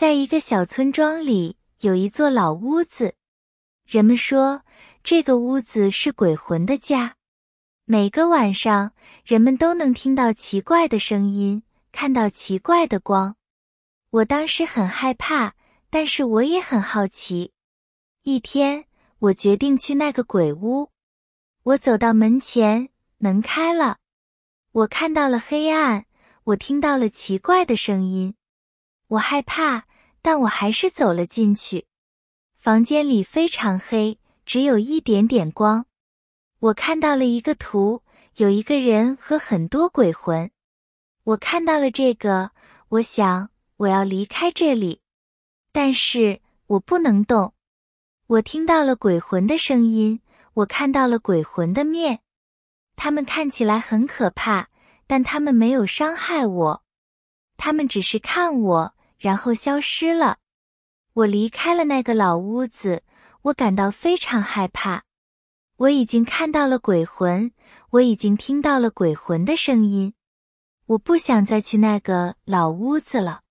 在一个小村庄里，有一座老屋子。人们说，这个屋子是鬼魂的家。每个晚上，人们都能听到奇怪的声音，看到奇怪的光。我当时很害怕，但是我也很好奇。一天，我决定去那个鬼屋。我走到门前，门开了。我看到了黑暗，我听到了奇怪的声音。我害怕，但我还是走了进去。房间里非常黑，只有一点点光。我看到了一个图，有一个人和很多鬼魂。我看到了这个，我想我要离开这里，但是我不能动。我听到了鬼魂的声音。我看到了鬼魂的面，他们看起来很可怕，但他们没有伤害我，他们只是看我，然后消失了。我离开了那个老屋子，我感到非常害怕。我已经看到了鬼魂，我已经听到了鬼魂的声音，我不想再去那个老屋子了。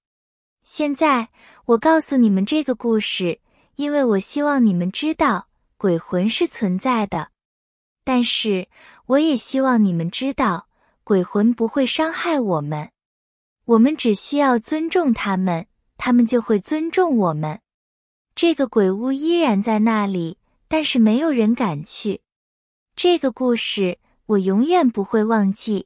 现在我告诉你们这个故事，因为我希望你们知道。鬼魂是存在的，但是我也希望你们知道，鬼魂不会伤害我们。我们只需要尊重他们，他们就会尊重我们。这个鬼屋依然在那里，但是没有人敢去。这个故事我永远不会忘记。